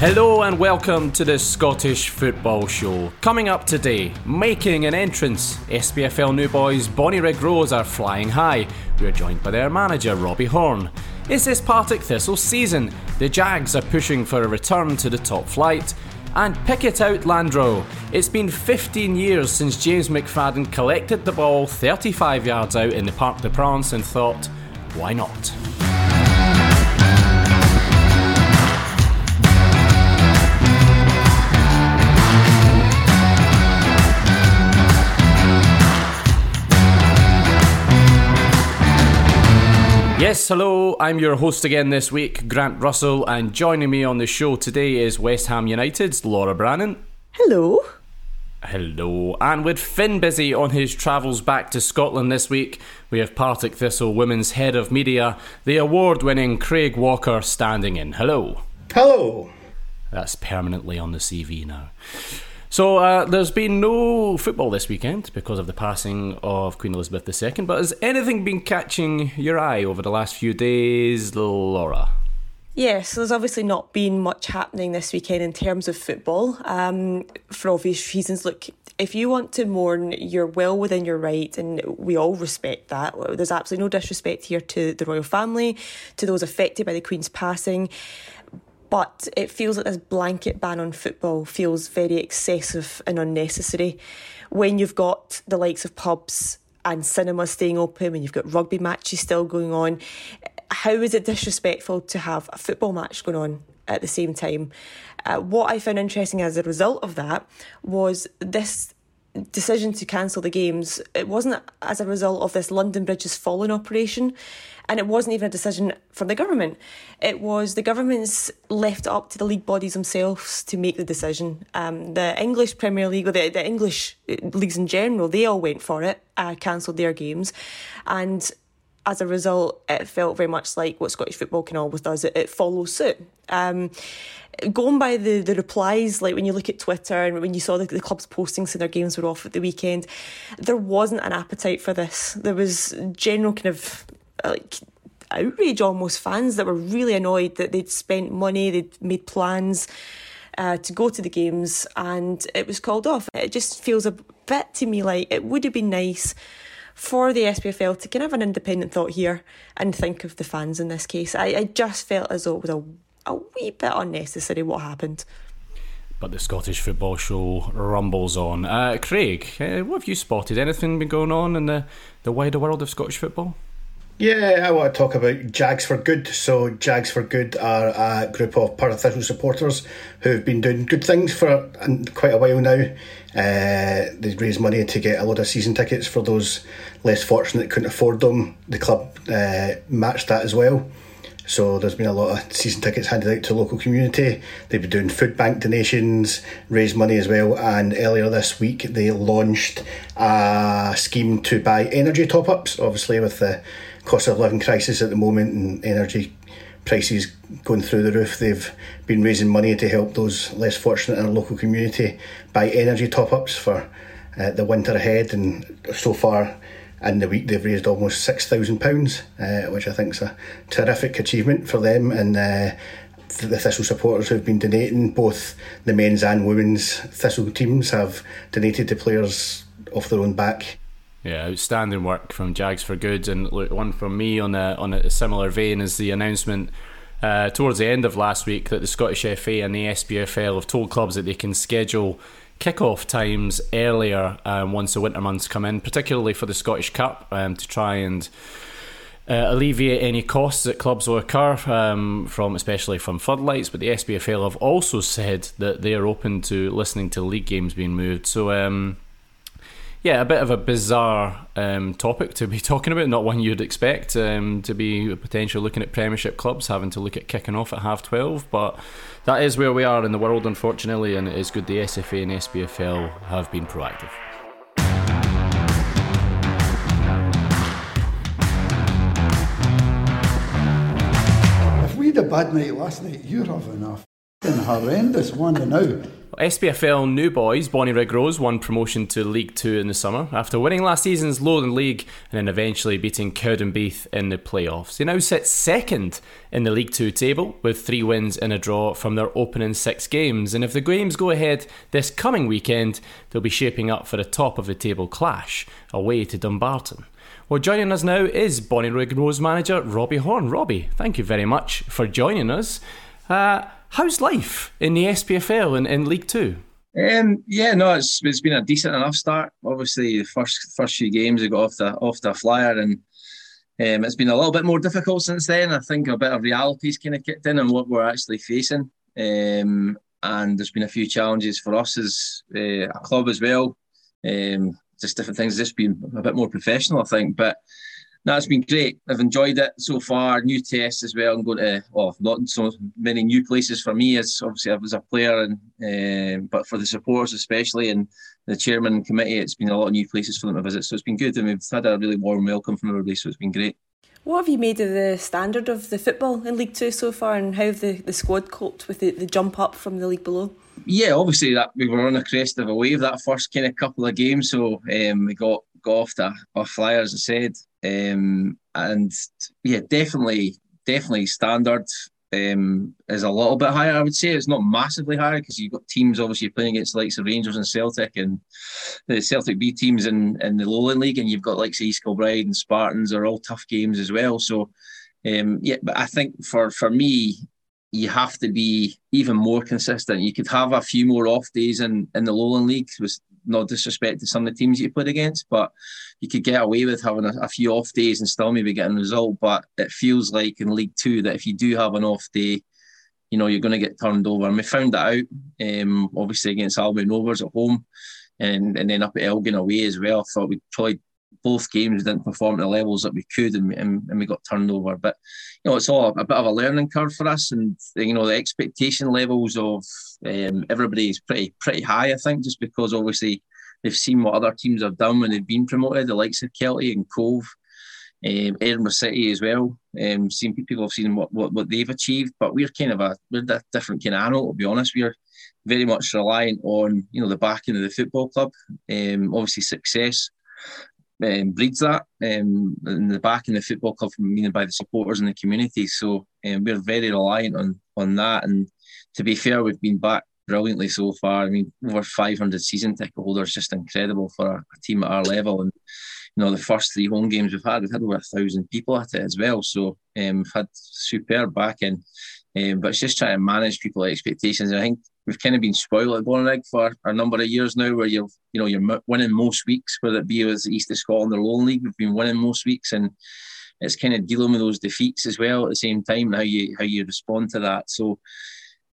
Hello and welcome to the Scottish Football Show. Coming up today, making an entrance, SPFL new boys Bonnyrigg Rose are flying high. We're joined by their manager Robbie Horn. Is this Partick Thistle season? The Jags are pushing for a return to the top flight. And pick it out, Landreau. It's been 15 years since James McFadden collected the ball 35 yards out in the Parc des Princes and thought, why not? Yes, hello, I'm your host again this week, Grant Russell, and joining me on the show today is West Ham United's Laura Brannan. Hello. Hello, and with Finn busy on his travels back to Scotland this week, we have Partick Thistle Women's Head of Media, the award winning Craig Walker, standing in. Hello. Hello. That's permanently on the CV now. So uh, there's been no football this weekend because of the passing of Queen Elizabeth II. But has anything been catching your eye over the last few days, Laura? Yes, there's obviously not been much happening this weekend in terms of football um, for obvious reasons. Look, if you want to mourn, you're well within your right, and we all respect that. There's absolutely no disrespect here to the royal family, to those affected by the Queen's passing but it feels like this blanket ban on football feels very excessive and unnecessary. When you've got the likes of pubs and cinemas staying open, when you've got rugby matches still going on, how is it disrespectful to have a football match going on at the same time? Uh, what I found interesting as a result of that was this decision to cancel the games, it wasn't as a result of this London Bridges Fallen operation, and it wasn't even a decision from the government. It was the government's left up to the league bodies themselves to make the decision. Um, the English Premier League, or the, the English leagues in general, they all went for it, uh, cancelled their games, and as a result, it felt very much like what Scottish football can always does. It, it follows suit. Um, going by the, the replies, like when you look at Twitter and when you saw the, the clubs posting saying their games were off at the weekend, there wasn't an appetite for this. There was general kind of like outrage almost, fans that were really annoyed that they'd spent money, they'd made plans. Uh, to go to the games and it was called off. It just feels a bit to me like it would have been nice for the SPFL to kind of have an independent thought here and think of the fans in this case. I, I just felt as though it was a a wee bit unnecessary what happened. But the Scottish football show rumbles on. Uh, Craig, uh, what have you spotted? Anything been going on in the, the wider world of Scottish football? Yeah, I want to talk about Jags for Good. So, Jags for Good are a group of Partick Thistle supporters who've been doing good things for quite a while now. Uh, they raised money to get a load of season tickets for those less fortunate that couldn't afford them. The club uh, matched that as well. So there's been a lot of season tickets handed out to local community. They've been doing food bank donations, raised money as well, and earlier this week they launched a scheme to buy energy top ups. Obviously, with the cost of living crisis at the moment and energy prices going through the roof, they've been raising money to help those less fortunate in our local community buy energy top ups for uh, the winter ahead. And so far, in the week they've raised almost six thousand uh, pounds, which I think is a terrific achievement for them and uh, the Thistle supporters who've been donating. Both the men's and women's Thistle teams have donated to players off their own back. Yeah, outstanding work from Jags for Good, and one from me on a on a similar vein is the announcement. Uh, towards the end of last week, that the Scottish FA and the SPFL have told clubs that they can schedule kickoff times earlier um, once the winter months come in, particularly for the Scottish Cup, um, to try and uh, alleviate any costs that clubs will occur um, from, especially from floodlights. But the SPFL have also said that they are open to listening to league games being moved. So um, yeah, a bit of a bizarre um, topic to be talking about, not one you'd expect um, to be potentially looking at Premiership clubs having to look at kicking off at half 12, but that is where we are in the world, unfortunately, and it is good the SFA and SPFL have been proactive. If we had a bad night last night, you'd have enough. Horrendous one to now. SPFL new boys Bonnyrigg Rose won promotion to League Two in the summer after winning last season's Lowland League and then eventually beating Cowdenbeath in the playoffs. They now sit second in the League Two table with three wins and a draw from their opening six games. And if the games go ahead this coming weekend, they'll be shaping up for a top of the table clash away to Dumbarton. Well, joining us now is Bonnyrigg Rose manager Robbie Horn. Robbie, thank you very much for joining us. Uh, How's life in the SPFL and in League Two? Um, yeah, no, it's it's been a decent enough start. Obviously, the first first few games we got off the off the flyer, and um, it's been a little bit more difficult since then. I think a bit of reality's kind of kicked in on what we're actually facing, um, and there's been a few challenges for us as uh, a club as well. Um, just different things. Just been a bit more professional, I think, but no, it's been great. I've enjoyed it so far. New tests as well. I'm going to well, not so many new places for me as obviously I was a player, and um, but for the supporters especially and the chairman committee, it's been a lot of new places for them to visit. So it's been good, and we've had a really warm welcome from everybody. So it's been great. What have you made of the standard of the football in League Two so far, and how have the, the squad coped with the, the jump up from the league below? Yeah, obviously that we were on the crest of a wave that first kind of couple of games, so um, we got got off the off flyer as I said, um, and yeah, definitely, definitely standard um, is a little bit higher. I would say it's not massively higher because you've got teams obviously playing against the likes of Rangers and Celtic and the Celtic B teams in, in the Lowland League, and you've got likes of East Kilbride and Spartans are all tough games as well. So um, yeah, but I think for for me, you have to be even more consistent. You could have a few more off days in, in the Lowland League, with no disrespect to some of the teams you played against, but you could get away with having a, a, few off days and still maybe getting a result. But it feels like in League Two that if you do have an off day, you know you're going to get turned over. And we found that out, um, obviously against Albion Rovers at home, and and then up at Elgin away as well. Thought we probably both games didn't perform at the levels that we could, and, and, and we got turned over. But you know, it's all a, a, bit of a learning curve for us, and you know, the expectation levels of um, everybody is pretty pretty high. I think just because obviously they've seen what other teams have done when they've been promoted, the likes of Kelty and Cove. Um, Edinburgh City as well. Um, seeing people have seen what, what, what they've achieved, but we're kind of a we're a different kind of animal. To be honest, we're very much reliant on you know the backing of the football club. Um, obviously, success um, breeds that um, in the back in the football club, meaning by the supporters and the community. So um, we're very reliant on on that. And to be fair, we've been back brilliantly so far. I mean, over 500 season ticket holders, just incredible for a, a team at our level. And you know, the first three home games we've had, we've had over a thousand people at it as well. So um, we've had superb backing. Um, but it's just trying to manage people's expectations. And I think we've kind of been spoiled at Bonnyrigg for a number of years now, where you're you know you're winning most weeks, whether it be as East of Scotland or Lowland League, we've been winning most weeks, and it's kind of dealing with those defeats as well at the same time. How you how you respond to that. So,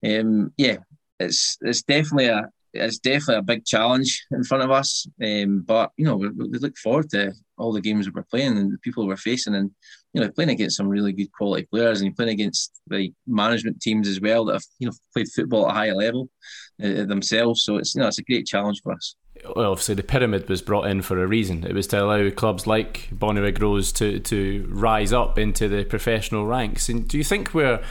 um, yeah, it's it's definitely a it's definitely a big challenge in front of us. Um, but you know, we, we, look forward to all the games we're playing and the people we're facing, and you know, playing against some really good quality players, and playing against the management teams as well that have you know played football at a high level uh, themselves. So it's you know it's a great challenge for us. Well, obviously the pyramid was brought in for a reason. It was to allow clubs like Bonnyrigg Rose to to rise up into the professional ranks. And do you think we're,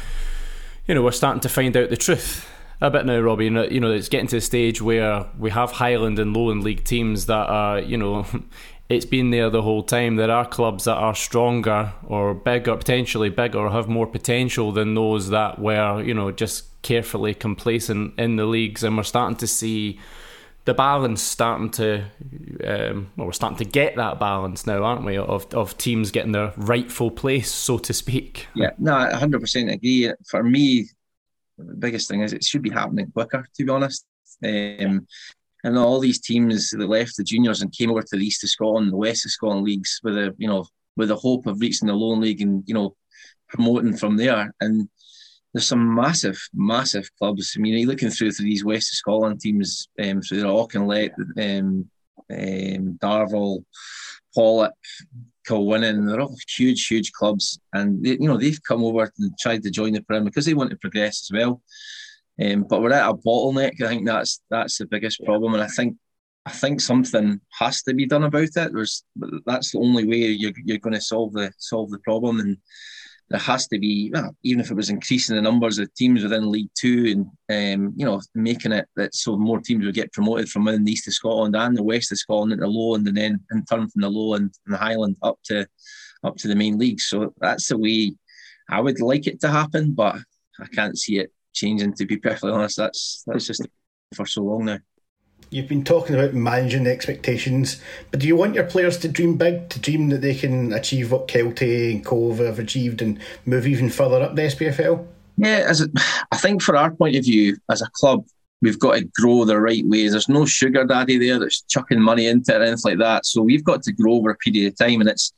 you know, we're starting to find out the truth? a bit now, Robbie. You know, it's getting to the stage where we have Highland and Lowland League teams that are, you know, it's been there the whole time. There are clubs that are stronger or bigger, potentially bigger, or have more potential than those that were, you know, just carefully complacent in the leagues. And we're starting to see the balance starting to, um, well, we're starting to get that balance now, aren't we? Of of teams getting their rightful place, so to speak. Yeah, no, I 100% agree. For me, the biggest thing is it should be happening quicker, to be honest. Um, and all these teams that left the juniors and came over to the east of Scotland, the west of Scotland leagues, with a you know with the hope of reaching the lone League and you know promoting from there. And there's some massive, massive clubs. I mean, you're looking through to these west of Scotland teams, um, through the Auchinleck, um, um, Darvel, Pollok, Kilwinning, they're all huge, huge clubs, and they, you know they've come over and tried to join the Prem because they want to progress as well. Um, but we're at a bottleneck. I think that's that's the biggest problem, and I think I think something has to be done about it. There's that's the only way you're, you're going to solve the solve the problem. And there has to be, well, even if it was increasing the numbers of teams within League Two and um, you know making it that so more teams would get promoted from within the east of Scotland and the west of Scotland into Lowland, and then in turn from the Lowland and the Highland up to up to the main league. So that's the way I would like it to happen, but I can't see it changing. To be perfectly honest, that's that's just for so long now. You've been talking about managing the expectations, but do you want your players to dream big, to dream that they can achieve what Kelty and Cove have achieved and move even further up the SPFL? Yeah, as a, I think for our point of view as a club, we've got to grow the right ways. There's no sugar daddy there that's chucking money into it or anything like that. So we've got to grow over a period of time, and it's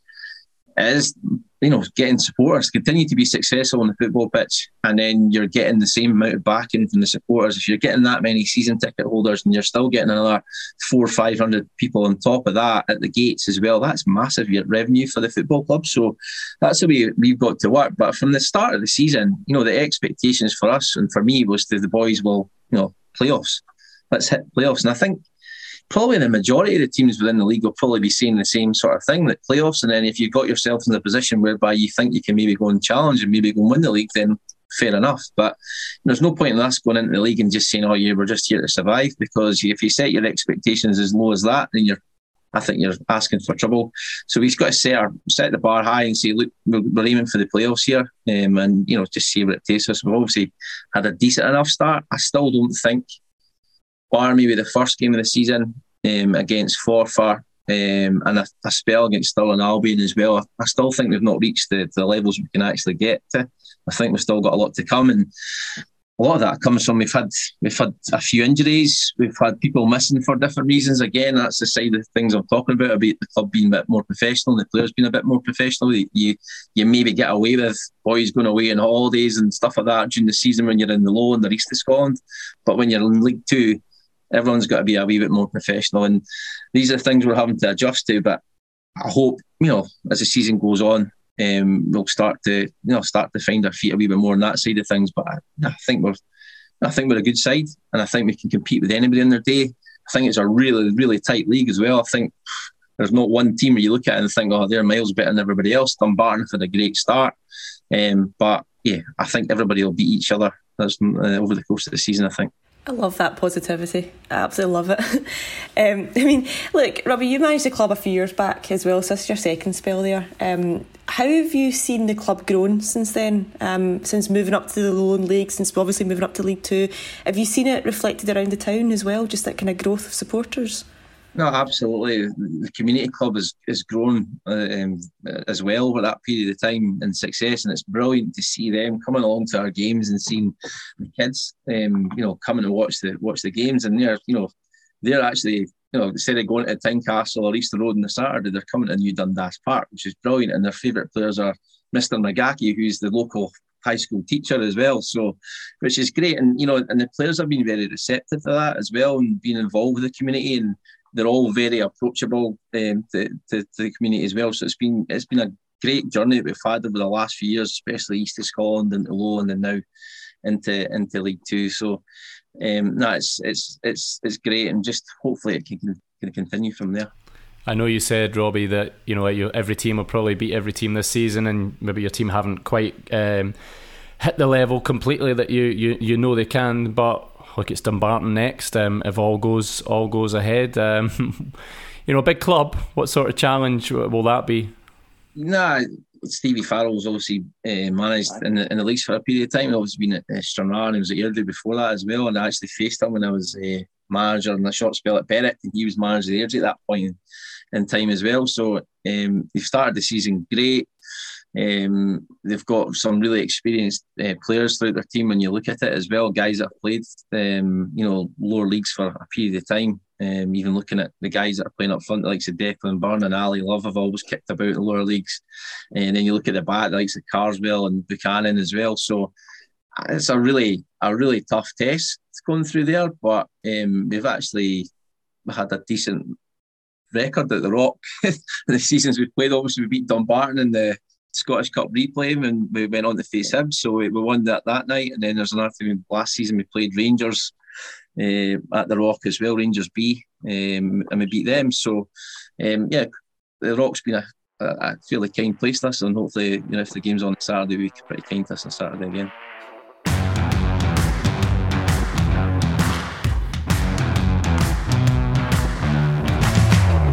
it is you know getting supporters continue to be successful on the football pitch, and then you're getting the same amount of backing from the supporters. If you're getting that many season ticket holders, and you're still getting another four or five hundred people on top of that at the gates as well, that's massive revenue for the football club. So that's the way we've got to work. But from the start of the season, you know, the expectations for us and for me was that the boys will, you know, playoffs. Let's hit playoffs, and I think probably the majority of the teams within the league will probably be saying the same sort of thing that playoffs. And then if you've got yourself in a position whereby you think you can maybe go and challenge and maybe go and win the league, then fair enough. But there's no point in us going into the league and just saying, "Oh, yeah, we're just here to survive." Because if you set your expectations as low as that, then you're I think you're asking for trouble. So we've got to set our set the bar high and say, look, we're, aiming for the playoffs here, um, and you know, just see what it takes us. We've obviously had a decent enough start. I still don't think bar maybe the first game of the season um, against Forfar um, and a, a, spell against Stirling Albion as well. I, I, still think we've not reached the, the levels we can actually get to. I think we've still got a lot to come, and a lot of that comes from we've had we've had a few injuries, we've had people missing for different reasons. Again, that's the side of things I'm talking about about the club being a bit more professional, and the players being a bit more professional. You you maybe get away with boys going away on holidays and stuff like that during the season when you're in the low and the east of Scotland, but when you're in League Two everyone's got to be a wee bit more professional. And these are things we're having to adjust to. But I hope, you know, as the season goes on, um, we'll start to, you know, start to find our feet a wee bit more on that side of things. But I, I think we're, I think we're a good side, and I think we can compete with anybody in their day. I think it's a really, really tight league as well. I think there's not one team where you look at it and think, oh, they're miles better than everybody else. Dumbarton had a great start, um, but yeah, I think everybody will beat each other uh, over the course of the season. I think. I love that positivity. I absolutely love it. um, I mean, look, Robbie, you managed the club a few years back as well, so this is your second spell there. Um, how have you seen the club grown since then? Um, since moving up to the Lowland League, since obviously moving up to League Two, have you seen it reflected around the town as well? Just that kind of growth of supporters. No, absolutely. The community club has, has grown uh, um, as well over that period of time and success, and it's brilliant to see them coming along to our games and seeing the kids, um, you know, coming to watch the watch the games, and they're, you know, they're actually, you know, instead of going to Tynecastle or Easter Road on the Saturday, they're coming to New Dundas Park, which is brilliant, and their favourite players are Mr. Magaki, who's the local high school teacher as well. So, which is great, and you know, and the players have been very receptive to that as well, and being involved with the community and they're all very approachable um, to, to, to, the community as well. So it's been it's been a great journey we've had over the last few years, especially east of Scotland and Lowland, and then now into into League Two. So um, no, it's it's it's it's great, and just hopefully it can, can continue from there. I know you said, Robbie, that you know every team will probably beat every team this season, and maybe your team haven't quite um, hit the level completely that you, you you know they can. But look, it's Dumbarton next. Um, if all goes all goes ahead, um, you know, a big club. What sort of challenge will that be? Nah, Stevie Farrell's obviously uh, managed in the, in the leagues for a period of time. He's obviously been at uh, Stranraer and he was at Airdrie before that as well. And I actually faced him when I was uh, manager in a short spell at Berwick, and he was manager of Airdrie at that point in, in time as well. So um, they've started the season great. Um, they've got some really experienced uh, players throughout their team when you look at it as well. Guys that have played, um, you know, lower leagues for a period of time. Um, even looking at the guys that are playing up front, the likes of Declan Byrne and Ali Love have always kicked about in lower leagues. And then you look at the back, the likes of Carswell and Buchanan as well. So it's a really, a really tough test going through there. But um, we've actually had a decent record at the Rock. In the seasons we played, obviously we beat Dumbarton in the Scottish Cup replay and we went on to face him. So we, won that that night. And then there's another thing last season we played Rangers uh, at the Rock as well, Rangers B, um, and we beat them. So um, yeah, the Rock's been a a, a fairly kind place to us, and hopefully, you know, if the game's on Saturday, we can pretty kind to us on Saturday again.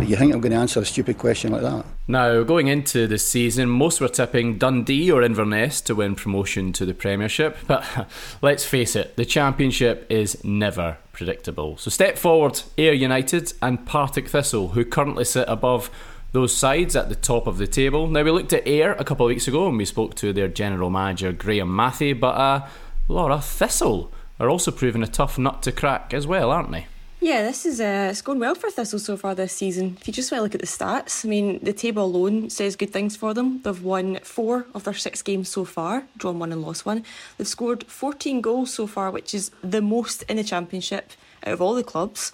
You think I'm going to answer a stupid question like that? Now, going into the season, most were tipping Dundee or Inverness to win promotion to the Premiership. But let's face it, the Championship is never predictable. So step forward, Ayr United and Partick Thistle, who currently sit above those sides at the top of the table. Now, we looked at Ayr a couple of weeks ago and we spoke to their general manager, Graham Matthey, but uh, Laura Thistle are also proving a tough nut to crack as well, aren't they? Yeah, this is uh, it's going well for Thistle so far this season. If you just want to look at the stats, I mean, the table alone says good things for them. They've won four of their six games so far, drawn one and lost one. They've scored 14 goals so far, which is the most in the championship out of all the clubs.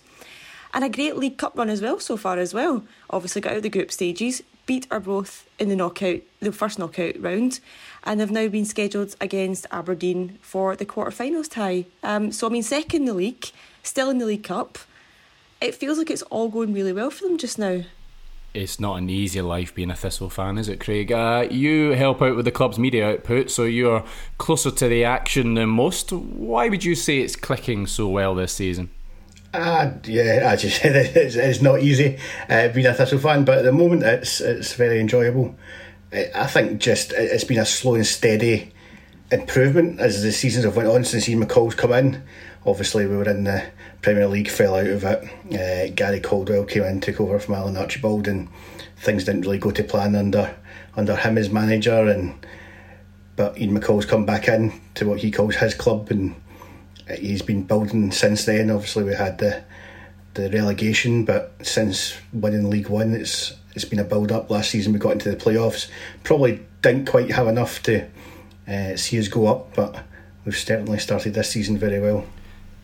And a great League Cup run as well so far as well. Obviously got out of the group stages, beat Arbroath in the knockout, the first knockout round, and have now been scheduled against Aberdeen for the quarter-finals tie. Um, so I mean, second in the league still in the League Cup. It feels like it's all going really well for them just now. It's not an easy life being a Thistle fan, is it, Craig? Uh, you help out with the club's media output, so you're closer to the action than most. Why would you say it's clicking so well this season? Uh, yeah, as you said, it's, it's not easy uh, being a Thistle fan, but at the moment it's it's very enjoyable. I think just it's been a slow and steady improvement as the seasons have went on since Ian McCall's come in. Obviously, we were in the Premier League, fell out of it. Uh, Gary Caldwell came in, took over from Alan Archibald, and things didn't really go to plan under under him as manager. And but Ian McCall's come back in to what he calls his club, and he's been building since then. Obviously, we had the the relegation, but since winning League One, it's it's been a build up. Last season, we got into the playoffs. Probably didn't quite have enough to uh, see us go up, but we've certainly started this season very well.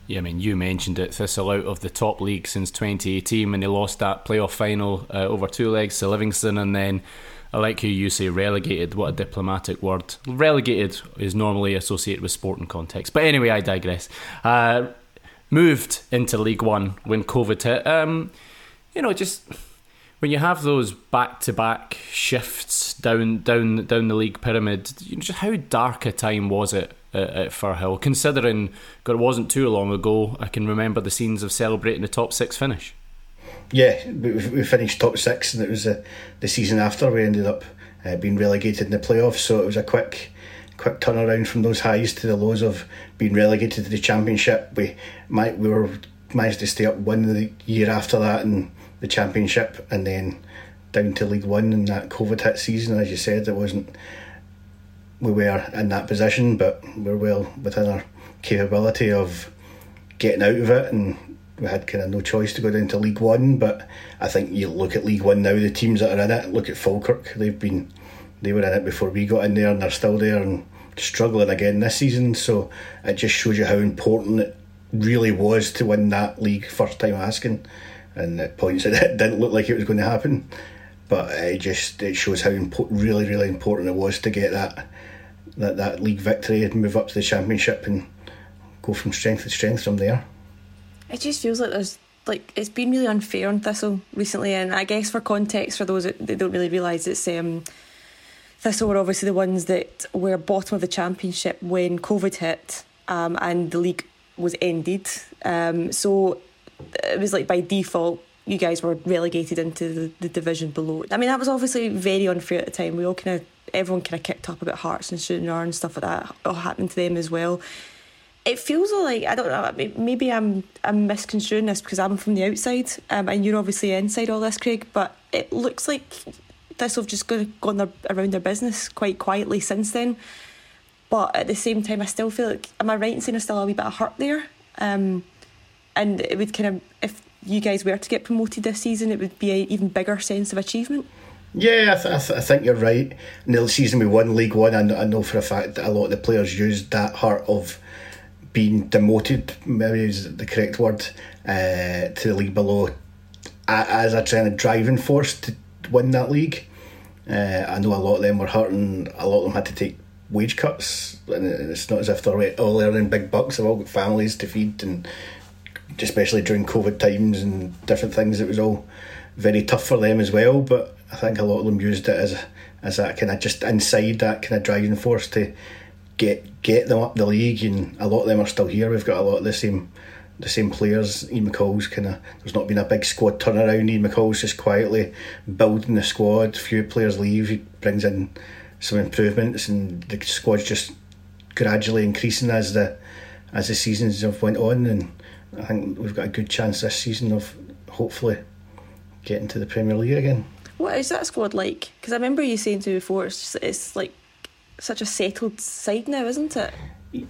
Yeah, I mean, you mentioned it. Thistle out of the top league since 2018 when they lost that playoff final uh, over two legs to Livingston, and then I like who you say relegated. What a diplomatic word. Relegated is normally associated with sporting context, but anyway, I digress. Uh, moved into League One when COVID hit. Um, you know, just when you have those back-to-back shifts down down down the league pyramid, you know, just how dark a time was it at, at Firhill? Considering God, it wasn't too long ago, I can remember the scenes of celebrating the top six finish. Yeah, we finished top six, and it was the, the season after we ended up uh, being relegated in the playoffs. So it was a quick, quick turnaround from those highs to the lows of being relegated to the championship. We might we were managed to stay up one the year after that in the championship, and then down to League One in that COVID hit season. As you said, it wasn't we were in that position, but we're well within our capability of getting out of it, and we had kind of no choice to go down to League One. But I think you look at League One now, the teams that are in it. Look at Falkirk; they've been they were in it before we got in there, and they're still there and struggling again this season. So it just shows you how important it really was to win that league first time asking. And at points it didn't look like it was going to happen, but it just it shows how impo- really really important it was to get that that, that league victory and move up to the championship and go from strength to strength from there. It just feels like there's like it's been really unfair on Thistle recently, and I guess for context, for those that don't really realise, it's um, Thistle were obviously the ones that were bottom of the championship when COVID hit, um, and the league was ended. Um, so it was like by default, you guys were relegated into the, the division below. I mean, that was obviously very unfair at the time. We all kind of everyone kind of kicked up about Hearts and Stranraer and stuff like that all happened to them as well. It feels like I don't know. Maybe I'm I'm misconstruing this because I'm from the outside, um, and you're obviously inside all this, Craig. But it looks like this have just gone, gone their, around their business quite quietly since then. But at the same time, I still feel like am I right in saying there's still a wee bit of hurt there? Um, and it would kind of if you guys were to get promoted this season, it would be an even bigger sense of achievement. Yeah, I, th- I, th- I, think you're right. In the season we won League One, I I know for a fact that a lot of the players used that heart of being demoted, maybe is the correct word, uh, to the league below as a kind of driving force to win that league. Uh, I know a lot of them were hurting, a lot of them had to take wage cuts, and it's not as if they're all earning big bucks, they've all got families to feed, and especially during COVID times and different things, it was all very tough for them as well. But I think a lot of them used it as as that kind of just inside that kind of driving force to get get them up the league, and a lot of them are still here. We've got a lot of the same the same players. Ian McCall's kind of there's not been a big squad turnaround. Ian McCall's just quietly building the squad. A few players leave, he brings in some improvements, and the squad's just gradually increasing as the as the seasons have went on. And I think we've got a good chance this season of hopefully getting to the Premier League again. What is that squad like? Because I remember you saying to me before, it's, just, it's like such a settled side now, isn't it?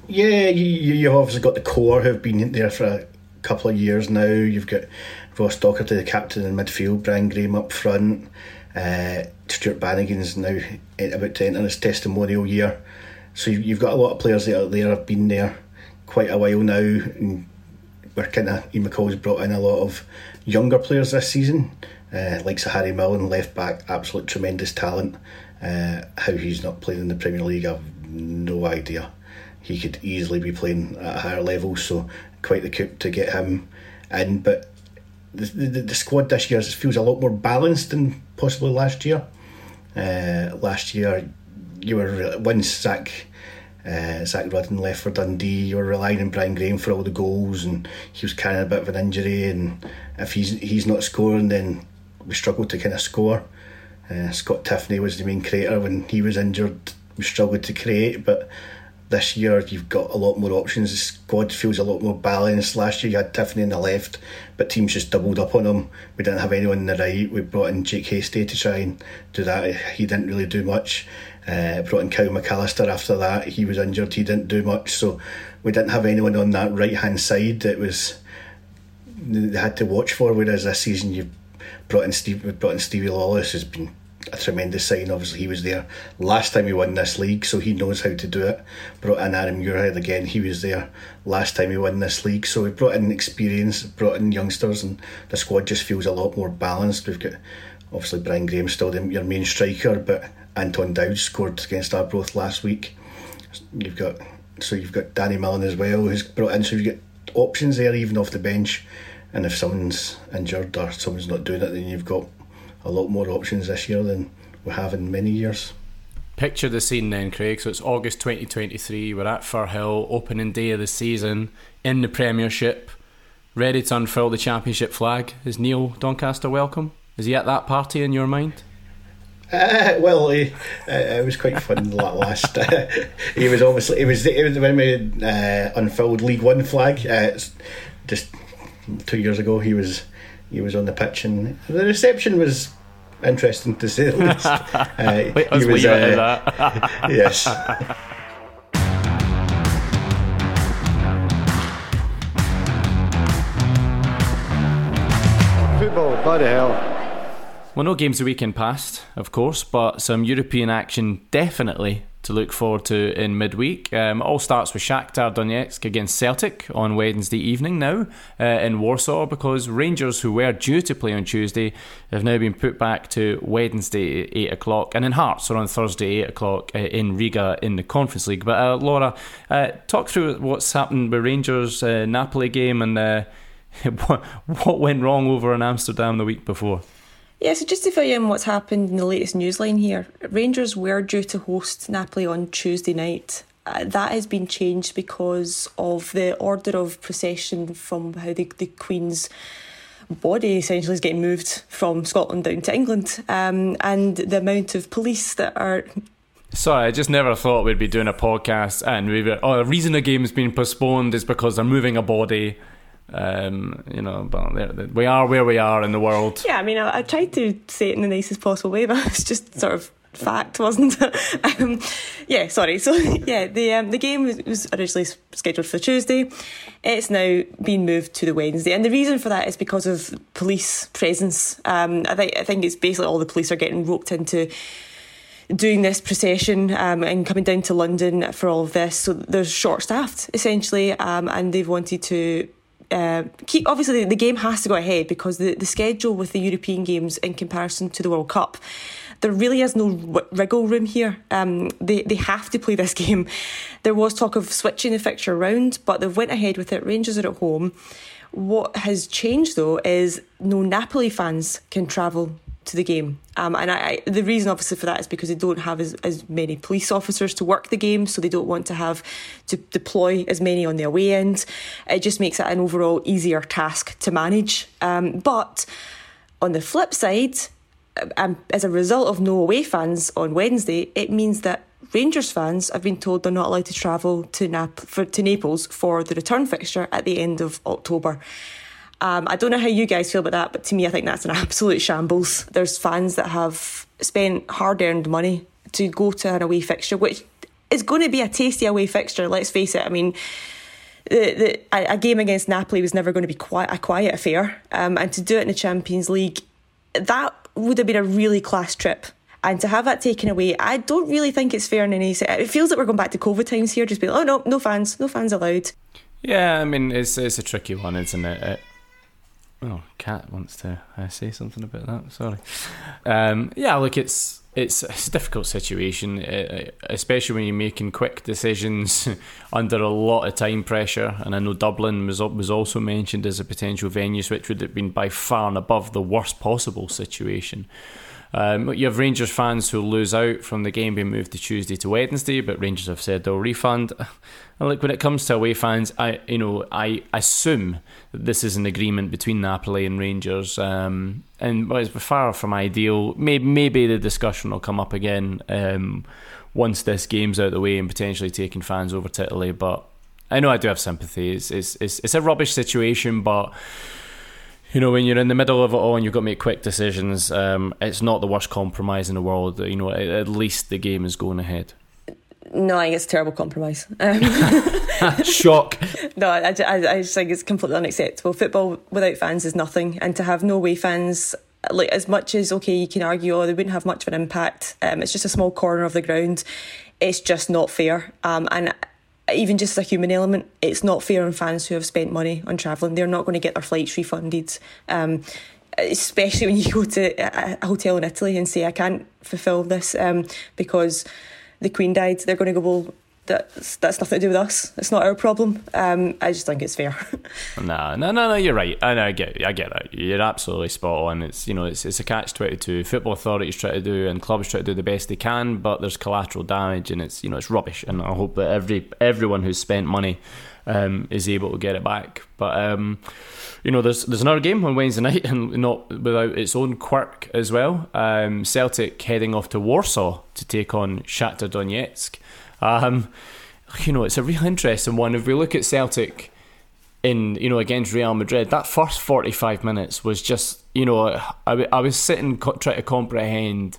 Yeah, you, you've obviously got the core who've been there for a couple of years now. You've got Ross Docherty, the captain in midfield, Brian Graham up front. Uh, Stuart Bannigan's now about to enter his testimonial year. So you've got a lot of players that are there, have been there quite a while now. And we're kind of, Ian McCall's brought in a lot of younger players this season, uh, like Harry Milne, left back, absolute tremendous talent. Uh, how he's not playing in the Premier League, I've no idea. He could easily be playing at a higher level, so quite the coup to get him in. But the, the, the squad this year feels a lot more balanced than possibly last year. Uh, last year, you were once Zak uh, Zak Rudden left for Dundee. You were relying on Brian Graham for all the goals, and he was carrying a bit of an injury. And if he's he's not scoring, then we struggled to kind of score. Uh, Scott Tiffoney was the main creator when he was injured. We struggled to create, but this year you've got a lot more options. The squad feels a lot more balanced. Last year you had Tiffoney on the left, but teams just doubled up on him. We didn't have anyone on the right. We brought in Jake Hastie to try and do that. He didn't really do much. Uh, brought in Kyle McAllister after that. He was injured. He didn't do much. So we didn't have anyone on that right hand side that was they had to watch for. Whereas this season you've brought in Steve, brought in Stevie Lawless has been a tremendous sign. Obviously, he was there last time we won this league, so he knows how to do it. Brought in Aaron Muirhead again, he was there last time we won this league. So we brought in experience, brought in youngsters, and the squad just feels a lot more balanced. We've got obviously Brian Graham still your main striker, but Anton Dowd scored against Arbroath last week. You've got so you've got Danny Mullen as well, who's brought in. So you've got options there, even off the bench. And if someone's injured or someone's not doing it, then you've got a lot more options this year than we have in many years. Picture the scene then, Craig. So it's August 2023. We're at Firhill, opening day of the season in the Premiership, ready to unfurl the Championship flag. Is Neil Doncaster welcome? Is he at that party in your mind? Uh, well, he, uh, it was quite fun last. Uh, he was obviously it was it was when we uh, unfurled League One flag. Uh, just two years ago, he was he was on the pitch, and the reception was interesting to say the least. Uh, Wait, he was, uh, yes. Football, by the hell. Well, no games the weekend past, of course, but some European action definitely to look forward to in midweek. Um, all starts with Shakhtar Donetsk against Celtic on Wednesday evening now uh, in Warsaw because Rangers, who were due to play on Tuesday, have now been put back to Wednesday at 8 o'clock. And in Hearts are on Thursday 8 o'clock uh, in Riga in the Conference League. But uh, Laura, uh, talk through what's happened with Rangers' uh, Napoli game and uh, what went wrong over in Amsterdam the week before. Yeah, so just to fill you in what's happened in the latest newsline here, Rangers were due to host Napoli on Tuesday night. Uh, that has been changed because of the order of procession from how the, the Queen's body essentially is getting moved from Scotland down to England, um, and the amount of police that are Sorry, I just never thought we'd be doing a podcast and we were, oh, the reason the game's been postponed is because they're moving a body um, you know, but we are where we are in the world. Yeah, I mean, I, I, tried to say it in the nicest possible way, but it's just sort of fact, wasn't it? um, yeah, sorry. So yeah, the um, the game was originally scheduled for Tuesday. It's now been moved to the Wednesday, and the reason for that is because of police presence. Um, I think I think it's basically all the police are getting roped into doing this procession um, and coming down to London for all of this. So they're short staffed essentially, um, and they've wanted to uh, keep obviously the, game has to go ahead because the, the schedule with the European games in comparison to the World Cup, there really is no wriggle room here. Um, they they have to play this game. There was talk of switching the fixture around, but they've went ahead with it. Rangers are at home. What has changed though is no Napoli fans can travel to the game. Um, and I, I, the reason, obviously, for that is because they don't have as, as many police officers to work the game, so they don't want to have to deploy as many on the away end. It just makes it an overall easier task to manage. Um, but on the flip side, um, as a result of no away fans on Wednesday, it means that Rangers fans have been told they're not allowed to travel to, Nap- for, to Naples for the return fixture at the end of October. Um, I don't know how you guys feel about that, but to me, I think that's an absolute shambles. There's fans that have spent hard earned money to go to an away fixture, which is going to be a tasty away fixture, let's face it. I mean, the, the, a, game against Napoli was never going to be quite a quiet affair. Um, and to do it in the Champions League, that would have been a really class trip. And to have that taken away, I don't really think it's fair in any sense. It feels like we're going back to COVID times here, just being, oh no, no fans, no fans allowed. Yeah, I mean, it's it's a tricky one, isn't it? it oh, Cat wants to uh, say something about that. Sorry. Um, yeah, look, it's it's, it's a difficult situation, uh, especially when you're making quick decisions under a lot of time pressure. And I know Dublin was was also mentioned as a potential venue, which would have been by far and above the worst possible situation. Um, you have Rangers fans who lose out from the game being moved to Tuesday to Wednesday, but Rangers have said they'll refund. And look, when it comes to away fans, I you know I assume that this is an agreement between Napoli and Rangers, um, and well, it's far from ideal. Maybe maybe the discussion will come up again um, once this game's out of the way and potentially taking fans over to Italy. But I know I do have sympathy. It's it's it's, it's a rubbish situation, but you know, when you're in the middle of it all and you've got to make quick decisions, um, it's not the worst compromise in the world. You know, at least the game is going ahead. No, I think it's a terrible compromise. Um, Shock. no, I, I, I just think it's completely unacceptable. Football without fans is nothing, and to have no way fans, like as much as okay, you can argue, oh, they wouldn't have much of an impact. Um, it's just a small corner of the ground. It's just not fair. Um, and even just a human element, it's not fair on fans who have spent money on travelling. They're not going to get their flights refunded. Um, especially when you go to a hotel in Italy and say, I can't fulfil this um, because the Queen died. They're going to go, well, that's that's nothing to do with us. It's not our problem. Um, I just think it's fair. no, no, no, no. You're right. I, I get, I get that. You're absolutely spot on. It's you know, it's it's a catch twenty two. Football authorities try to do and clubs try to do the best they can, but there's collateral damage, and it's you know, it's rubbish. And I hope that every everyone who's spent money um, is able to get it back. But um, you know, there's there's another game on Wednesday night, and not without its own quirk as well. Um, Celtic heading off to Warsaw to take on Shakhtar Donetsk. Um, you know, it's a real interesting one. If we look at Celtic in, you know, against Real Madrid, that first 45 minutes was just, you know, I, I was sitting co- trying to comprehend.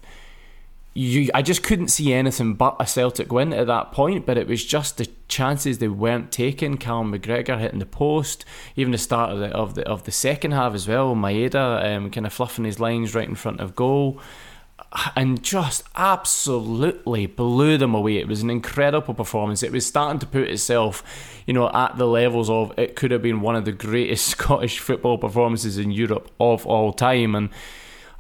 You, I just couldn't see anything but a Celtic win at that point, but it was just the chances they weren't taking. Callum McGregor hitting the post, even the start of the of the, of the second half as well. Maeda um, kind of fluffing his lines right in front of goal and just absolutely blew them away. It was an incredible performance. It was starting to put itself, you know, at the levels of it could have been one of the greatest Scottish football performances in Europe of all time. And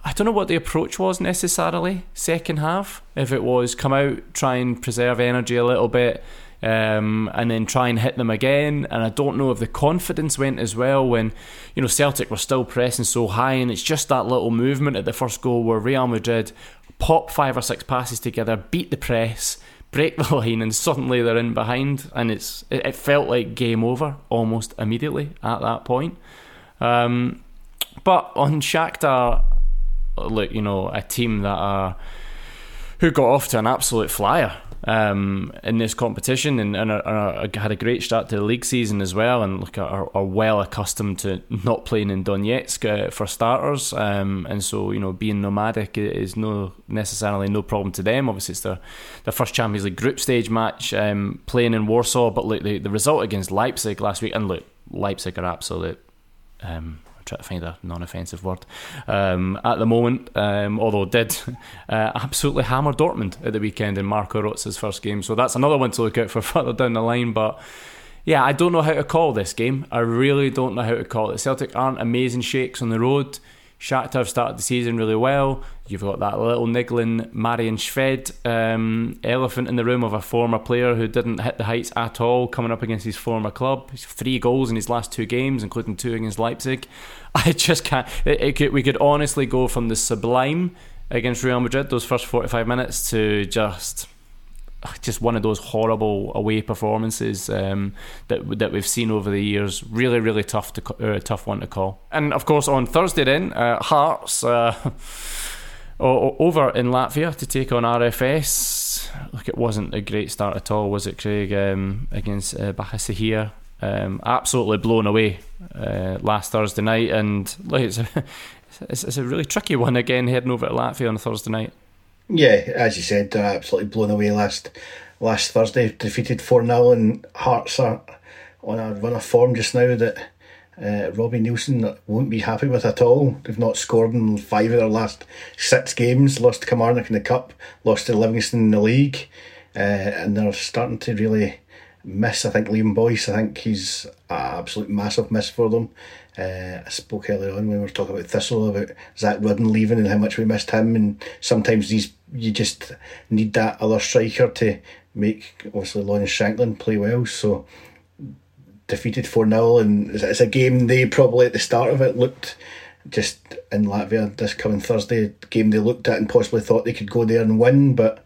I don't know what the approach was necessarily, second half. If it was come out, try and preserve energy a little bit, um, and then try and hit them again. And I don't know if the confidence went as well when, you know, Celtic were still pressing so high, and it's just that little movement at the first goal where Real Madrid pop five or six passes together, beat the press, break the line, and suddenly they're in behind, and it's it felt like game over almost immediately at that point. Um, but on Shakhtar, look, you know, a team that are who got off to an absolute flyer um, in this competition and, and are, had a great start to the league season as well and look are, are well accustomed to not playing in Donetsk uh, for starters um, and so you know being nomadic is no necessarily no problem to them. Obviously it's their, their first Champions League group stage match um, playing in Warsaw but look the, the result against Leipzig last week and look Leipzig are absolute um, try to find a non-offensive word um, at the moment. Um, although did uh, absolutely hammer Dortmund at the weekend in Marco Rose's first game, so that's another one to look out for further down the line. But yeah, I don't know how to call this game. I really don't know how to call it. Celtic aren't amazing shakes on the road. Shakhtar have started the season really well. You've got that little niggling Marian Shved um, elephant in the room of a former player who didn't hit the heights at all, coming up against his former club. He's three goals in his last two games, including two against Leipzig. I just can't. It, it could, we could honestly go from the sublime against Real Madrid, those first 45 minutes, to just just one of those horrible away performances um, that that we've seen over the years. Really, really tough to uh, tough one to call. And of course, on Thursday, then uh, Hearts uh, over in Latvia to take on RFS. Look, it wasn't a great start at all, was it, Craig? Um, against uh, Basaksehir. Um, absolutely blown away uh, last Thursday night, and look, it's a, it's, it's a really tricky one again heading over to Latvia on Thursday night. Yeah, as you said, they're absolutely blown away last last Thursday. Defeated 4 0, and Hearts are on a run of form just now that uh, Robbie Neilson won't be happy with at all. They've not scored in five of their last six games, lost to Kilmarnock in the Cup, lost to Livingston in the league, uh, and they're starting to really miss. I think Liam Boyce, I think he's an absolute massive miss for them. Uh, I spoke earlier on when we were talking about Thistle about Zak Rudden leaving and how much we missed him, and sometimes these you just need that other striker to make obviously Lawrence Shankland play well. So defeated 4 0, and it's a game they probably at the start of it looked just in Latvia this coming Thursday, game they looked at and possibly thought they could go there and win, but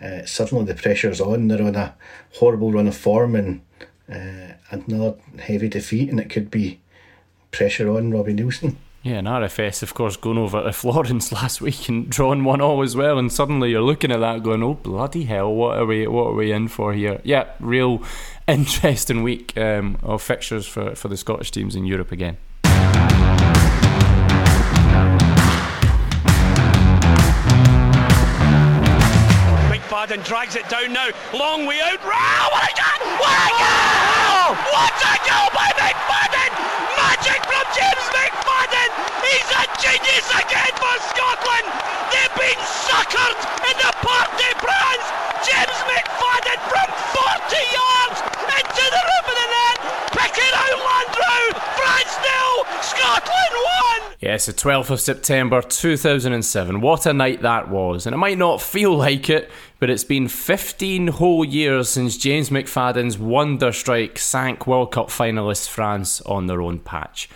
uh, suddenly the pressure's on. They're on a horrible run of form and uh, another heavy defeat, and it could be pressure on Robbie Neilson. Yeah, and RFS, of course, going over to Florence last week and drawing one all as well, and suddenly you're looking at that, going, "Oh bloody hell, what are we, what are we in for here?" Yeah, real interesting week um, of fixtures for for the Scottish teams in Europe again. McFadden drags it down now, long way out. Oh, what a goal! What a goal! What a goal by McFadden! Magic from James McFadden! He's a genius again for Scotland! They've been suckered in the Parc des Princes! James McFadden from 40 yards into the roof of the net! Pick it out, Landreau! France nil, Scotland 1! Yes, the 12th of September 2007. What a night that was. And it might not feel like it, but it's been 15 whole years since James McFadden's wonder strike sank World Cup finalists France on their own patch.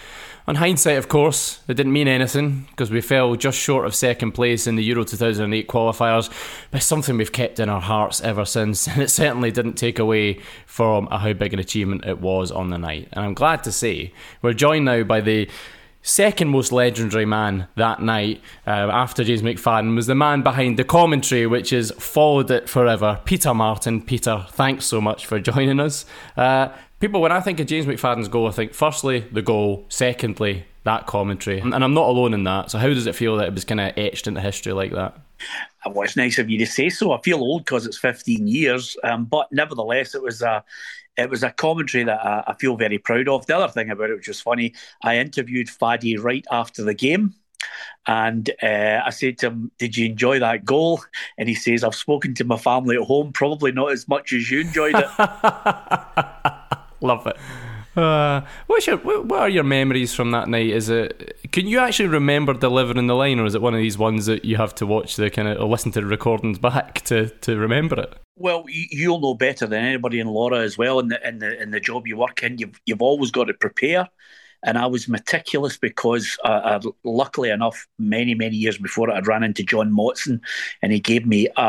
On hindsight, of course, it didn't mean anything because we fell just short of second place in the Euro 2008 qualifiers, but something we've kept in our hearts ever since, and it certainly didn't take away from how big an achievement it was on the night. And I'm glad to say we're joined now by the second most legendary man that night uh, after James McFadden was the man behind the commentary, which has followed it forever. Peter Martin. Peter, thanks so much for joining us. Uh, people, when I think of James McFadden's goal, I think firstly the goal, secondly that commentary, and I'm not alone in that. So how does it feel that it was kind of etched into history like that? Well, it's nice of you to say so. I feel old because it's 15 years, um, but nevertheless, it was a it was a commentary that I, I, feel very proud of. The other thing about it, which was funny, I interviewed Faddy right after the game. And uh, I said to him, Did you enjoy that goal? And he says, I've spoken to my family at home, probably not as much as you enjoyed it. Love it. Uh, what's your what are your memories from that night? Is it can you actually remember delivering the line, or is it one of these ones that you have to watch the kind of or listen to the recordings back to to remember it? Well, you'll know better than anybody in Laura as well. In the in the in the job you work in, you've you've always got to prepare. And I was meticulous because, uh, I, luckily enough, many many years before I'd ran into John Motson, and he gave me a,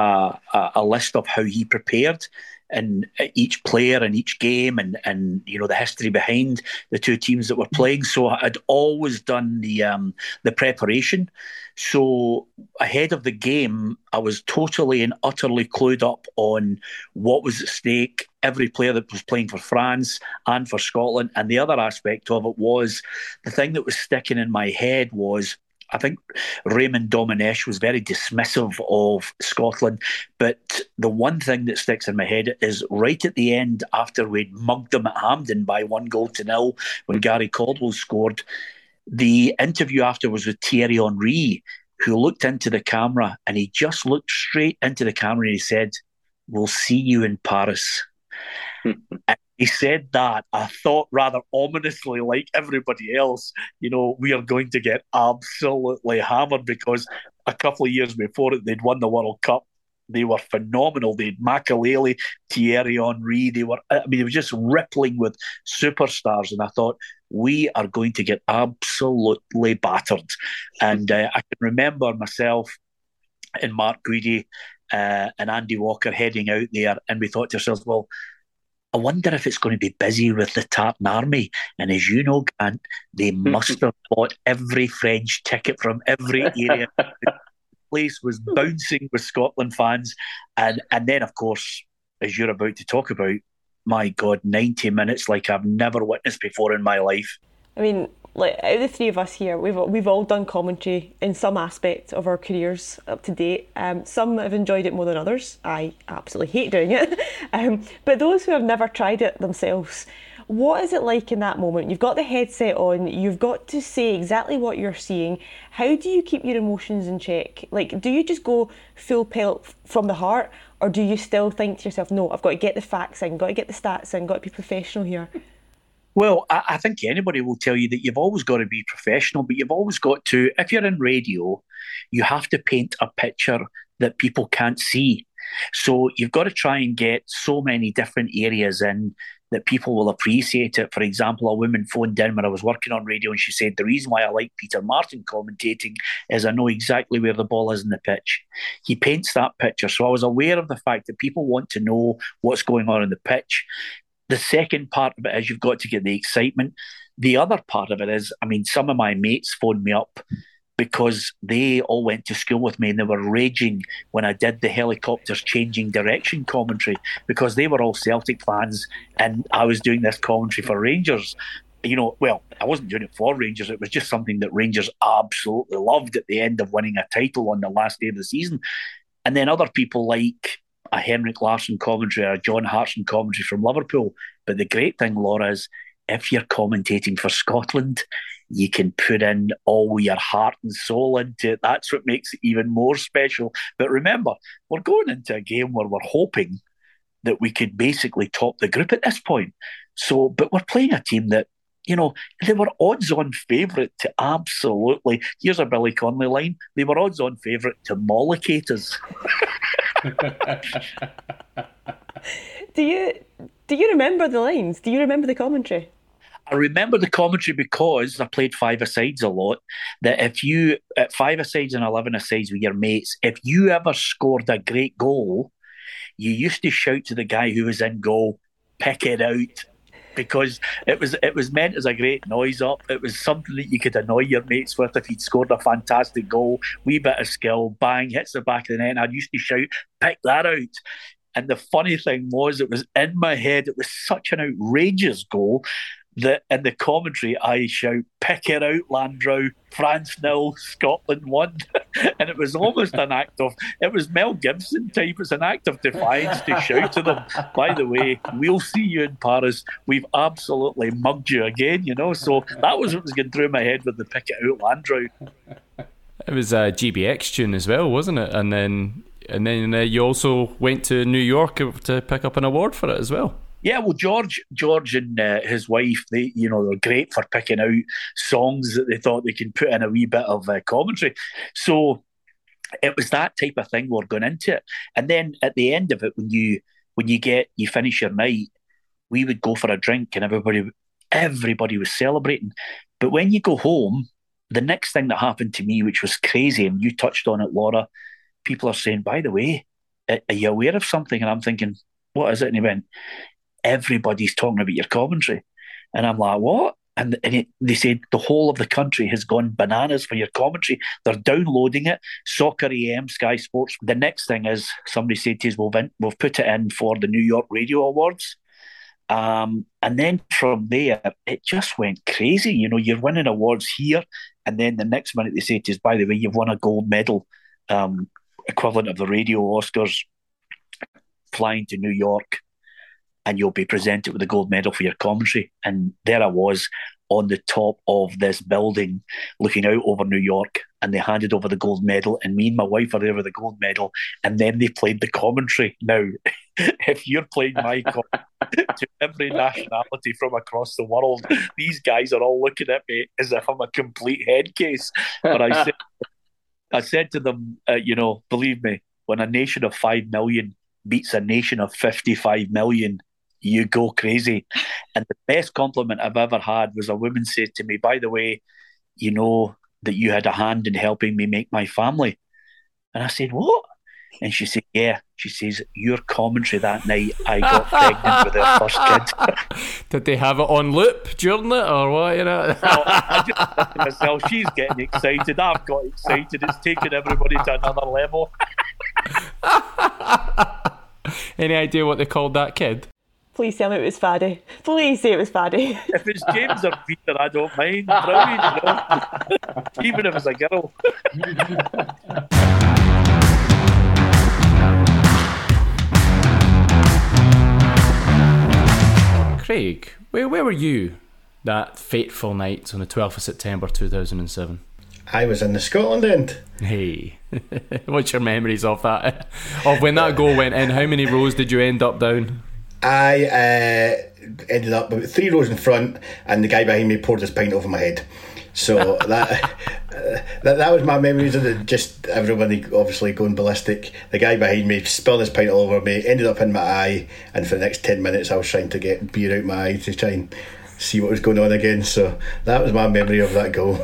a, a list of how he prepared and each player and each game and and you know the history behind the two teams that were playing. So I'd always done the um, the preparation. So ahead of the game, I was totally and utterly clued up on what was at stake. Every player that was playing for France and for Scotland, and the other aspect of it was the thing that was sticking in my head was I think Raymond Domenech was very dismissive of Scotland. But the one thing that sticks in my head is right at the end, after we'd mugged them at Hampden by one goal to nil, when Gary Caldwell scored, the interview after was with Thierry Henry, who looked into the camera and he just looked straight into the camera and he said, We'll see you in Paris. he said that, I thought rather ominously, like everybody else, you know, we are going to get absolutely hammered because a couple of years before it, they'd won the World Cup. They were phenomenal. They had Makelele, Thierry Henry. They were, I mean, it was just rippling with superstars. And I thought, we are going to get absolutely battered. And uh, I can remember myself and Mark Guidi uh, and Andy Walker heading out there, and we thought to ourselves, well, I wonder if it's going to be busy with the Tartan Army. And as you know, Grant, they must have bought every French ticket from every area. the place was bouncing with Scotland fans. And, and then, of course, as you're about to talk about, my God, 90 minutes like I've never witnessed before in my life. I mean, like out of the three of us here, we've we've all done commentary in some aspect of our careers up to date. Um, some have enjoyed it more than others. I absolutely hate doing it. um, but those who have never tried it themselves, what is it like in that moment? You've got the headset on. You've got to say exactly what you're seeing. How do you keep your emotions in check? Like, do you just go full pelt from the heart, or do you still think to yourself, "No, I've got to get the facts in, got to get the stats in, got to be professional here"? Well, I, I, think anybody will tell you that you've always got to be professional, but you've always got to, if you're in radio, you have to paint a picture that people can't see. So you've got to try and get so many different areas in that people will appreciate it. For example, a woman phoned in when I was working on radio and she said, The reason why I like Peter Martin commentating is I know exactly where the ball is in the pitch. He paints that picture. So I was aware of the fact that people want to know what's going on in the pitch. The second part of it is you've got to get the excitement. The other part of it is, I mean, some of my mates phoned me up because they all went to school with me and they were raging when I did the helicopters changing direction commentary because they were all Celtic fans and I was doing this commentary for Rangers. You know, well, I wasn't doing it for Rangers. It was just something that Rangers absolutely loved at the end of winning a title on the last day of the season. And then other people like a Henrik Larsson commentary or a John Hartson commentary from Liverpool. But the great thing, Laura, is if you're commentating for Scotland, you can put in all your heart and soul into it. That's what makes it even more special. But remember, we're going into a game where we're hoping that we could basically top the group at this point. So, but we're playing a team that, you know, they were odds on favourite to absolutely, here's a Billy Connolly line, they were odds on favourite to mollocate do you do you remember the lines? Do you remember the commentary? I remember the commentary because I played five asides a lot. That if you at five asides and eleven asides with your mates, if you ever scored a great goal, you used to shout to the guy who was in goal, "Pick it out." because it was it was meant as a great noise up. It was something that you could annoy your mates with if he'd scored a fantastic goal, wee bit of skill, bang, hits the back of the net. I used to shout, pick that out. And the funny thing was, it was in my head, it was such an outrageous goal that in the commentary I shout, pick it out, Landreau, France nil, Scotland won. and it was almost an act of, it was Mel Gibson type, it's an act of defiance to shout to them, by the way, we'll see you in Paris. We've absolutely mugged you again, you know? So that was what was going through my head with the pick it out, Landreau. It was a GBX tune as well, wasn't it? And then and then uh, you also went to New York to pick up an award for it as well. Yeah, well, George, George and uh, his wife, they, you know, they're great for picking out songs that they thought they could put in a wee bit of uh, commentary. So it was that type of thing we're going into it. And then at the end of it, when you when you get you finish your night, we would go for a drink, and everybody everybody was celebrating. But when you go home, the next thing that happened to me, which was crazy, and you touched on it, Laura, people are saying, by the way, are you aware of something? And I'm thinking, what is it? And he went, everybody's talking about your commentary. And I'm like, what? And, and it, they said the whole of the country has gone bananas for your commentary. They're downloading it. Soccer AM, Sky Sports. The next thing is somebody said to us, we've, in, we've put it in for the New York Radio Awards. Um, and then from there, it just went crazy. You know, you're winning awards here. And then the next minute they say to us, by the way, you've won a gold medal, um, equivalent of the radio Oscars, flying to New York and you'll be presented with a gold medal for your commentary. And there I was on the top of this building looking out over New York and they handed over the gold medal and me and my wife are there with the gold medal and then they played the commentary. Now if you're playing my to every nationality from across the world, these guys are all looking at me as if I'm a complete head case. But I said, I said to them, uh, you know, believe me, when a nation of five million beats a nation of 55 million, you go crazy. And the best compliment I've ever had was a woman said to me, by the way, you know that you had a hand in helping me make my family. And I said, what? And she said, Yeah. She says, Your commentary that night, I got pregnant with our first kid. Did they have it on loop during it or what? You know? well, I just to myself, She's getting excited. I've got excited. It's taken everybody to another level. Any idea what they called that kid? Please tell me it was Faddy. Please say it was Faddy. If it's James or Peter, I don't mind. Brilliant, you know? Even if it's a girl. Craig, where, where were you that fateful night on the 12th of September 2007? I was in the Scotland end. Hey, what's your memories of that? Of when that goal went in, how many rows did you end up down? I uh, ended up three rows in front, and the guy behind me poured his pint over my head. So that, uh, that that was my memories of the, just everybody obviously going ballistic. The guy behind me spilled his pint all over me, ended up in my eye, and for the next ten minutes I was trying to get beer out my eye to try and see what was going on again. So that was my memory of that goal.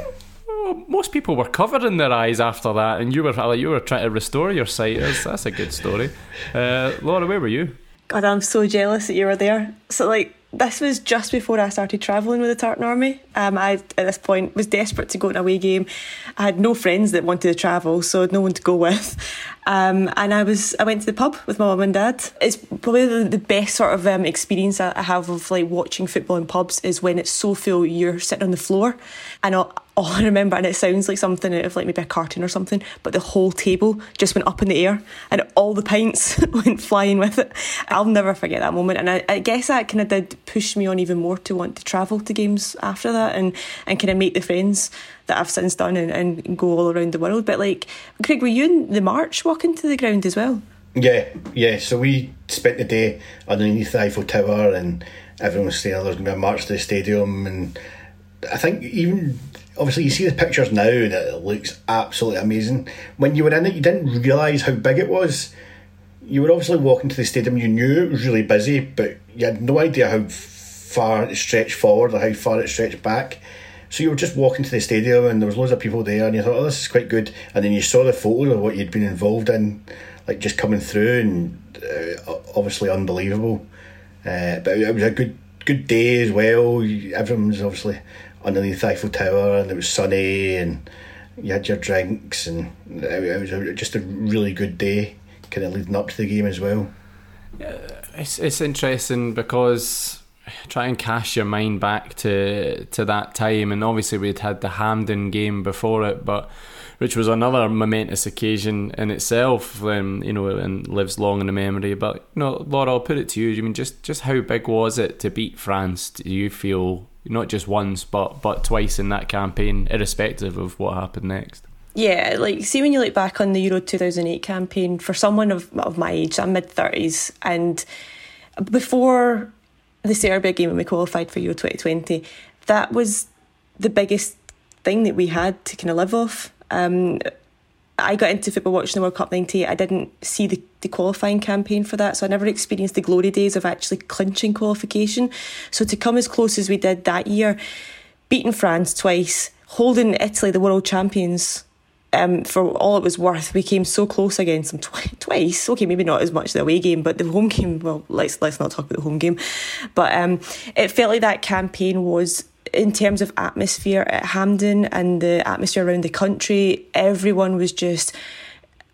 most people were covered in their eyes after that, and you were you were trying to restore your sight. That's, that's a good story. Uh, Laura, where were you? God, I'm so jealous that you were there. So like this was just before I started travelling with the Tartan Army. Um, I at this point was desperate to go to an away game. I had no friends that wanted to travel, so no one to go with. Um, and I was I went to the pub with my mum and dad. It's probably the, the best sort of um, experience I have of like watching football in pubs is when it's so full you're sitting on the floor, and all, all I remember and it sounds like something out of like maybe a cartoon or something, but the whole table just went up in the air and all the pints went flying with it. I'll never forget that moment, and I, I guess that kind of did push me on even more to want to travel to games after that and and kind of make the friends that I've since done and, and go all around the world. But like, Craig, were you in the march walking to the ground as well? Yeah, yeah. So we spent the day underneath the Eiffel Tower, and everyone was saying there's going to be a march to the stadium, and I think even obviously you see the pictures now that it looks absolutely amazing. When you were in it, you didn't realise how big it was. You were obviously walking to the stadium. You knew it was really busy, but you had no idea how far it stretched forward or how far it stretched back. So you were just walking to the stadium and there was loads of people there and you thought, oh, this is quite good. And then you saw the photo of what you'd been involved in, like just coming through and uh, obviously unbelievable. Uh, but it was a good good day as well. Everyone was obviously underneath Eiffel Tower and it was sunny and you had your drinks and it was a, just a really good day kind of leading up to the game as well. Yeah, it's, it's interesting because try and cast your mind back to to that time. And obviously we'd had the Hampden game before it but which was another momentous occasion in itself um, you know and lives long in the memory. But you know Laura I'll put it to you. I mean just just how big was it to beat France? Do you feel not just once but but twice in that campaign irrespective of what happened next? Yeah, like see when you look back on the Euro 2008 campaign for someone of of my age, I'm mid 30s and before the Serbia game when we qualified for Euro 2020, that was the biggest thing that we had to kind of live off. Um, I got into football watching the World Cup 98. I didn't see the, the qualifying campaign for that, so I never experienced the glory days of actually clinching qualification. So to come as close as we did that year, beating France twice, holding Italy, the world champions, um, for all it was worth, we came so close against them tw- twice. Okay, maybe not as much the away game, but the home game. Well, let's let's not talk about the home game. But um, it felt like that campaign was in terms of atmosphere at Hampden and the atmosphere around the country. Everyone was just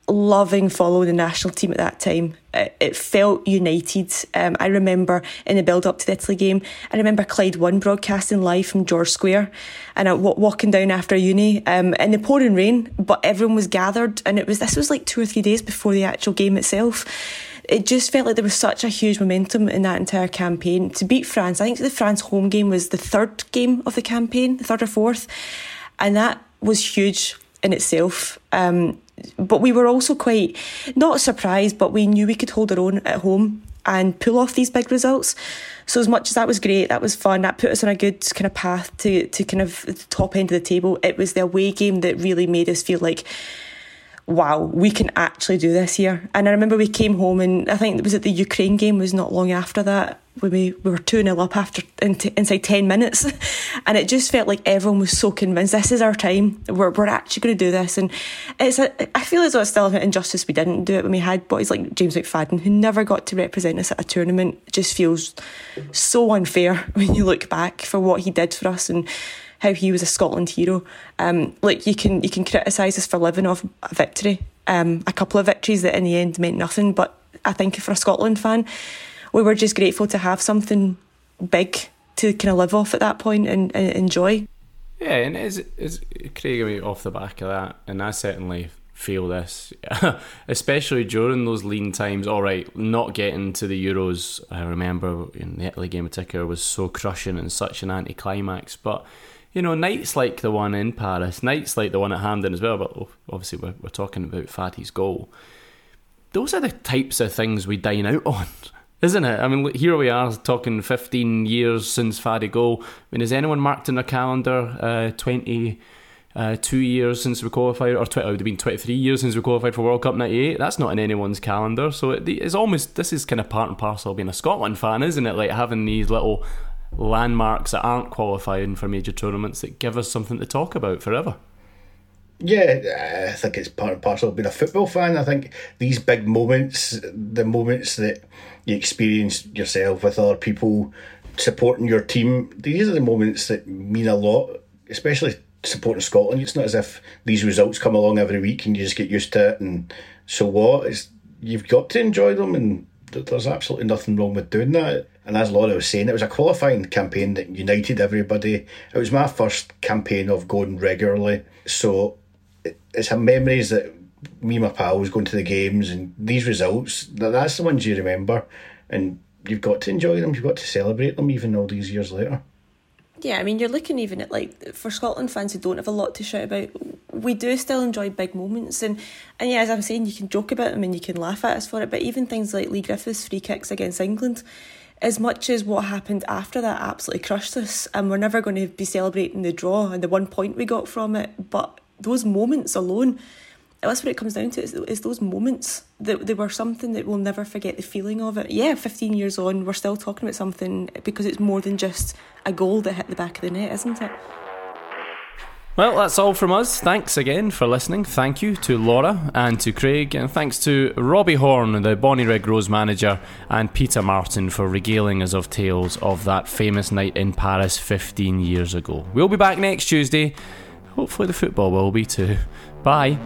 loving following the national team at that time. It, it felt united. Um, I remember in the build up to the Italy game, I remember Clyde One broadcasting live from George Square, and I, walking down after uni um, in the pouring rain, but everyone was gathered, and it was this was like two or three days before the actual game itself. It just felt like there was such a huge momentum in that entire campaign to beat France. I think the France home game was the third game of the campaign, the third or fourth, and that was huge in itself. Um, but we were also quite not surprised, but we knew we could hold our own at home. and pull off these big results. So as much as that was great, that was fun, that put us on a good kind of path to to kind of the top end of the table. It was the away game that really made us feel like wow, we can actually do this here. And I remember we came home and I think it was at the Ukraine game was not long after that when we, we were 2 0 up after inside 10 minutes. and it just felt like everyone was so convinced this is our time. We're, we're actually going to do this. And it's a, I feel as though it's still an injustice we didn't do it when we had boys like James McFadden who never got to represent us at a tournament. It just feels so unfair when you look back for what he did for us. And how he was a Scotland hero. Um, like you can you can criticise us for living off a victory, um, a couple of victories that in the end meant nothing. But I think for a Scotland fan, we were just grateful to have something big to kind of live off at that point and, and enjoy. Yeah, and is is Craig off the back of that, and I certainly feel this, especially during those lean times. All right, not getting to the Euros, I remember in the Italy game in particular was so crushing and such an anticlimax, but you know, nights like the one in Paris, nights like the one at Hampden as well, but obviously we're, we're talking about Faddy's goal. Those are the types of things we dine out on, isn't it? I mean, here we are talking 15 years since Faddy goal. I mean, has anyone marked in their calendar uh, 20, uh, two years since we qualified, or 20, it would have been 23 years since we qualified for World Cup 98? That's not in anyone's calendar. So it, it's almost, this is kind of part and parcel of being a Scotland fan, isn't it? Like having these little landmarks that aren't qualifying for major tournaments that give us something to talk about forever. Yeah, I think it's part and parcel of being a football fan. I think these big moments, the moments that you experience yourself with other people supporting your team, these are the moments that mean a lot, especially supporting Scotland. It's not as if these results come along every week and you just get used to it and so what? It's, you've got to enjoy them and there's absolutely nothing wrong with doing that. And as Laura was saying, it was a qualifying campaign that united everybody. It was my first campaign of going regularly. So it's a memories that me and my pals going to the games and these results, that's the ones you remember. And you've got to enjoy them, you've got to celebrate them even all these years later. Yeah, I mean, you're looking even at like for Scotland fans who don't have a lot to shout about. We do still enjoy big moments, and and yeah, as I'm saying, you can joke about them and you can laugh at us for it. But even things like Leigh Griffiths' free kicks against England, as much as what happened after that absolutely crushed us, and we're never going to be celebrating the draw and the one point we got from it, but those moments alone, that's what it comes down to is, is those moments that they were something that we'll never forget the feeling of it. Yeah, 15 years on, we're still talking about something because it's more than just a goal that hit the back of the net, isn't it? Well, that's all from us. Thanks again for listening. Thank you to Laura and to Craig, and thanks to Robbie Horn, the Bonnyrigg Rose manager, and Peter Martin for regaling us of tales of that famous night in Paris 15 years ago. We'll be back next Tuesday. Hopefully, the football will be too. Bye.